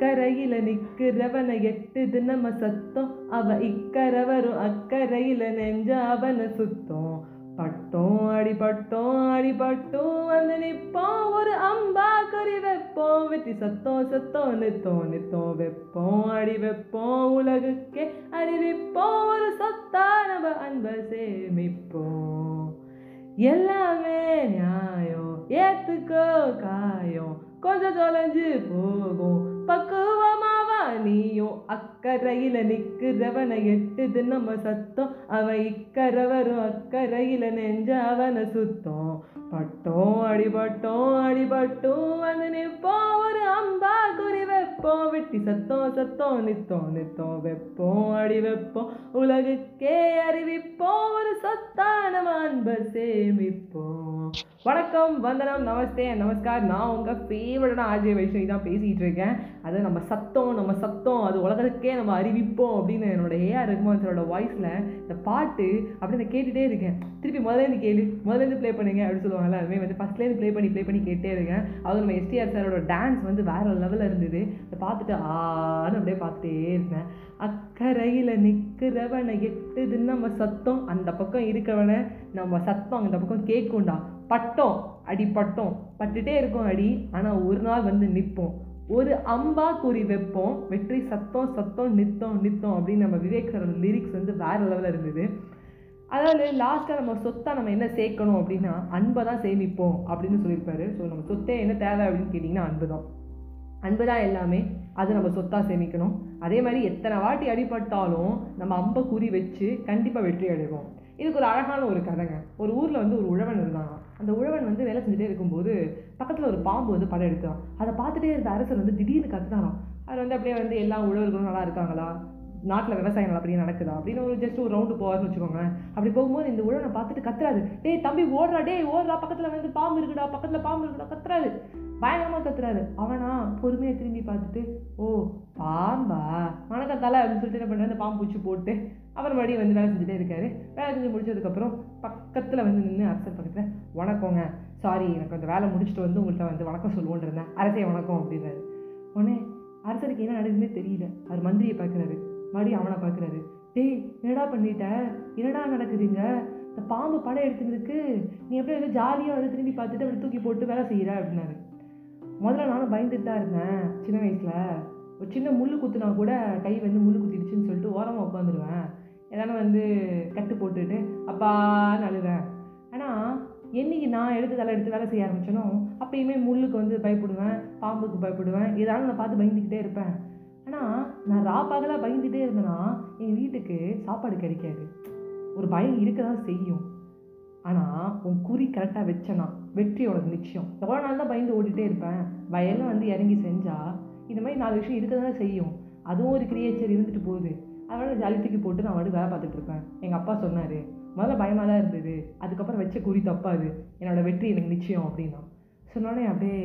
அக்கறையில நிக்கிறவனை எட்டுது நம்ம சத்தம். அவ இக்கரை வரும் அக்கறையில நெஞ்ச அவனை சுத்தம். பட்டோம் அடிபட்டோம் அடிபட்டோம் வந்து நிற்போம் ஒரு அம்பா கறி வைப்போம். வெற்றி சத்தம் சத்தம் நித்தோம் நித்தோம் வைப்போம் அடி வைப்போம். உலகுக்கே அறிவிப்போம். ஒரு சத்தா நம்ம அன்பை சேமிப்போம். எல்லாமே நியாயம். ஏத்துக்கோ காயம். கொஞ்சம் தொலைஞ்சு போகும். நீயும் அக்கறையில நிக்கிறவனை எட்டுது நம்ம சத்தம். அவன் இக்கரை வரும் அக்கறையில நெஞ்ச அவனை சுத்தம். பட்டோம் அடிபட்டோம் அடிபட்டும். வந்து நிற்போம் ஒரு அம்பா குறி வைப்போம். வெட்டி சத்தம் சத்தம் நித்தோம் நித்தோம் வைப்போம் அடி வைப்போம். உலகுக்கே அறிவிப்போம் ஒரு சத்தான அன்பை சேமிப்போம். வணக்கம் வந்தனம் நமஸ்தே நமஸ்கார். நான் உங்கள் ஃபேவரட்டான ஆர்ஜே வைஷ்ணவி தான் பேசிகிட்டு இருக்கேன். அது நம்ம சத்தம் நம்ம சத்தம் அது உலகத்துக்கே நம்ம அறிவிப்போம் அப்படின்னு என்னோட ஏஆர் ரகுமான் சாரோட வாய்ஸில் இந்த பாட்டு அப்படி நான் கேட்டுகிட்டே இருக்கேன். திருப்பி முதலேருந்து கேளு முதலேருந்து ப்ளே பண்ணுங்க அப்படின்னு சொல்லுவாங்கல்ல அதுமாதிரி வந்து ஃபஸ்ட்லேருந்து ப்ளே பண்ணி ப்ளே பண்ணி கேட்டே இருக்கேன். அது நம்ம எஸ்டிஆர் சாரோட டான்ஸ் வந்து வேறு லெவலில் இருந்தது. அதை பார்த்துட்டு ஆன்னு அப்படியே பார்த்துட்டே இருந்தேன். அக்கறையில் நிற்கிறவனை எட்டுது நம்ம சத்தம். அந்த பக்கம் இருக்கிறவனை நம்ம சத்தம் அந்த பக்கம் கேட்கும்டா பட் பட்டோம் அடி பட்டோம் பட்டுட்டே இருக்கும் அடி. ஆனால் ஒரு நாள் வந்து நிற்போம் ஒரு அம்பா குறி வைப்போம். வெற்றி சத்தம் சத்தம் நித்தம் நித்தம் அப்படின்னு நம்ம விவேக் சாரோட லிரிக்ஸ் வந்து வேறு லெவலில் இருந்தது. அதாவது லாஸ்ட்டாக நம்ம சொத்தாக நம்ம என்ன சேர்க்கணும் அப்படின்னா அன்பை தான் சேமிப்போம் அப்படின்னு சொல்லியிருப்பாரு. ஸோ நம்ம சொத்தே என்ன தேவை அப்படின்னு கேட்டிங்கன்னா அன்பு தான். அன்பு தான் எல்லாமே. அது நம்ம சொத்தாக சேமிக்கணும். அதே மாதிரி எத்தனை வாட்டி அடிபட்டாலும் நம்ம அம்பை குறி வச்சு கண்டிப்பாக வெற்றி அடைவோம். இதுக்கு ஒரு அழகான ஒரு கதைங்க. ஒரு ஊரில் வந்து ஒரு உழவன் இருந்தான். அந்த உழவன் வந்து வேலை செஞ்சுட்டே இருக்கும்போது பக்கத்தில் ஒரு பாம்பு வந்து படம் எடுத்தான். அதை பார்த்துட்டே இருந்த அரசர் வந்து திடீர்னு கத்துனாராம். அது வந்து அப்படியே வந்து எல்லா உழவர்களும் நல்லா இருக்காங்களா? நாட்டில் விவசாயம் அப்படியே நடக்குதா? அப்படின்னு ஒரு ஜஸ்ட் ஒரு ரவுண்டு போவார்னு வச்சுக்கோங்க அப்படி போகும்போது இந்த உழவனை பார்த்துட்டு கத்துறாரு. டேய் தம்பி ஓடுறா டேய் ஓடுறா. பக்கத்தில் வந்து பாம்பு இருக்குடா பக்கத்தில் பாம்பு இருக்குடா. கத்துறாரு. பயங்கரமாக கத்துறாரு. அவனா பொறுமையாக திரும்பி பார்த்துட்டு ஓ பாம்பா வணக்கம் தலை அப்படின்னு சொல்லிட்டு என்ன பண்ணுறாரு அந்த பாம்பு பூச்சி போட்டு அவர் மறுபடியும் வந்து வேலை செஞ்சுட்டே இருக்காரு. வேலை செஞ்சு முடிச்சதுக்கப்புறம் பக்கத்தில் வந்து நின்று அரசர் பக்கத்தில் வணக்கங்க சாரி எனக்கு அந்த வேலை முடிச்சுட்டு வந்து உங்கள்கிட்ட வந்து வணக்கம் சொல்லுவோன்னு இருந்தேன். அரசே வணக்கம் அப்படின்றாரு. உடனே அரசருக்கு என்ன நடக்குதுன்னே தெரியல. அவர் மந்திரியை பார்க்குறாரு. மறுபடியும் அவனை பார்க்குறாரு. டேய் என்னடா பண்ணிட்ட? என்னடா நடக்குதுங்க? இந்த பாம்பு படம் எடுத்துருக்கு நீ எப்படி வந்து ஜாலியாக வந்து திரும்பி பார்த்துட்டு அப்படி தூக்கி போட்டு வேலை செய்கிற அப்படின்னாரு. முதல்ல நானும் பயந்துட்டு தான் இருந்தேன் சின்ன வயசில். ஒரு சின்ன முள்ளு குத்துனா கூட கை வந்து முள்ளு குத்திடுச்சுன்னு சொல்லிட்டு ஓரமாக உட்காந்துருவேன். எதனா வந்து கட்டு போட்டுட்டு அப்பான்னு அழுவேன். ஆனால் என்னைக்கு நான் எடுத்து தலை எடுத்து வேலை செய்ய ஆரம்பிச்சனோ அப்பயுமே முள்ளுக்கு வந்து பயப்படுவேன் பாம்புக்கு பயப்படுவேன் ஏதாவது நான் பார்த்து பயந்துக்கிட்டே இருப்பேன். ஆனால் நான் ரா பகலாக பயந்துகிட்டே இருந்தேன்னா எங்கள் வீட்டுக்கு சாப்பாடு கிடைக்காது. ஒரு பயம் இருக்க தான் செய்யும். ஆனால் உன் குறி கரெக்டாக வச்சனா வெற்றி உனக்கு நிச்சயம். எவ்வளோ நாள் தான் பயந்து ஓடிட்டே இருப்பேன். வயலில் வந்து இறங்கி செஞ்சால் இந்த மாதிரி நாலு விஷயம் இருக்க தான் செய்யும். அதுவும் ஒரு கிரியேச்சர் இருந்துட்டு போகுது. அதனால் ஜாலி தூக்கி போட்டு நான் வந்து வேலை பார்த்துட்டு இருப்பேன். எங்கள் அப்பா சொன்னார் முதல்ல பயமாக தான் இருந்தது. அதுக்கப்புறம் வச்ச குறி தப்பாது. என்னோடய வெற்றி எனக்கு நிச்சயம் அப்படின்னா சொன்னோடனே அப்படியே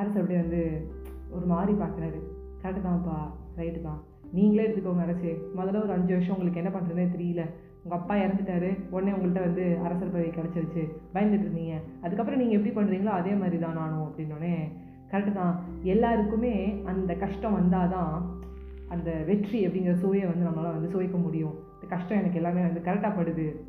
அரசு அப்படியே வந்து ஒரு மாதிரி பார்க்குறாரு. கரெக்டு தான்ப்பா. ரைட்டு தான். நீங்களே எடுத்துக்கோங்க அரசு. முதல்ல ஒரு அஞ்சு வருஷம் உங்களுக்கு என்ன பண்ணுறதுனே தெரியல. உங்கள் அப்பா இறந்துட்டாரு உடனே உங்கள்கிட்ட வந்து அரசர் பதவி கிடச்சிருச்சு பயந்துட்டு இருந்தீங்க. அதுக்கப்புறம் நீங்கள் எப்படி பண்ணுறீங்களோ அதே மாதிரி தான் நானும் அப்படின்னோடனே கரெக்டு தான். எல்லாருக்குமே அந்த கஷ்டம் வந்தால் தான் அந்த வெற்றி அப்படிங்கிற சுவையை வந்து நம்மளால் வந்து சுவைக்க முடியும். இந்த கஷ்டம் எனக்கு எல்லாமே வந்து கரெக்டாக படுது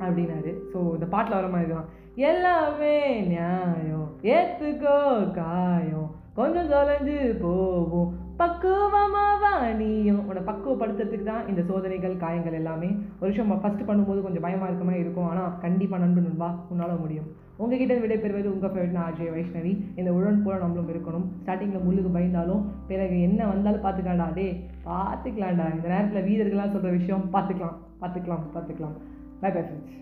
அப்படின்னாரு. ஸோ இந்த பாட்டில் வர மாதிரி தான். எல்லாமே நியாயம். ஏற்றுக்கோ காயம். கொஞ்சம் தொலைஞ்சு போவோம். பக்குவமாவா நீ. நம்மளை பக்குவப்படுத்துறதுக்கு தான் இந்த சோதனைகள் காயங்கள் எல்லாமே. ஒரு விஷயம் ஃபஸ்ட்டு பண்ணும்போது கொஞ்சம் பயமாக இருக்க மாதிரி இருக்கும். ஆனால் கண்டிப்பாக நண்பு நண்பா உன்னால் முடியும். உங்ககிட்ட விடைபெறுவது உங்கள் ஃபேவரட் அஜய் வைஷ்ணவி. இந்த உடன் போல நம்மளும் இருக்கணும். ஸ்டார்டிங்கில் முள்ளுக்கு பயந்தாலும் பிறகு என்ன வந்தாலும் பார்த்துக்கலாம்டா. டே பார்த்துக்கலாம்டா. இந்த நேரத்தில் வீரர்கள்லாம் சொல்கிற விஷயம் பார்த்துக்கலாம் பார்த்துக்கலாம் பார்த்துக்கலாம். By bye friends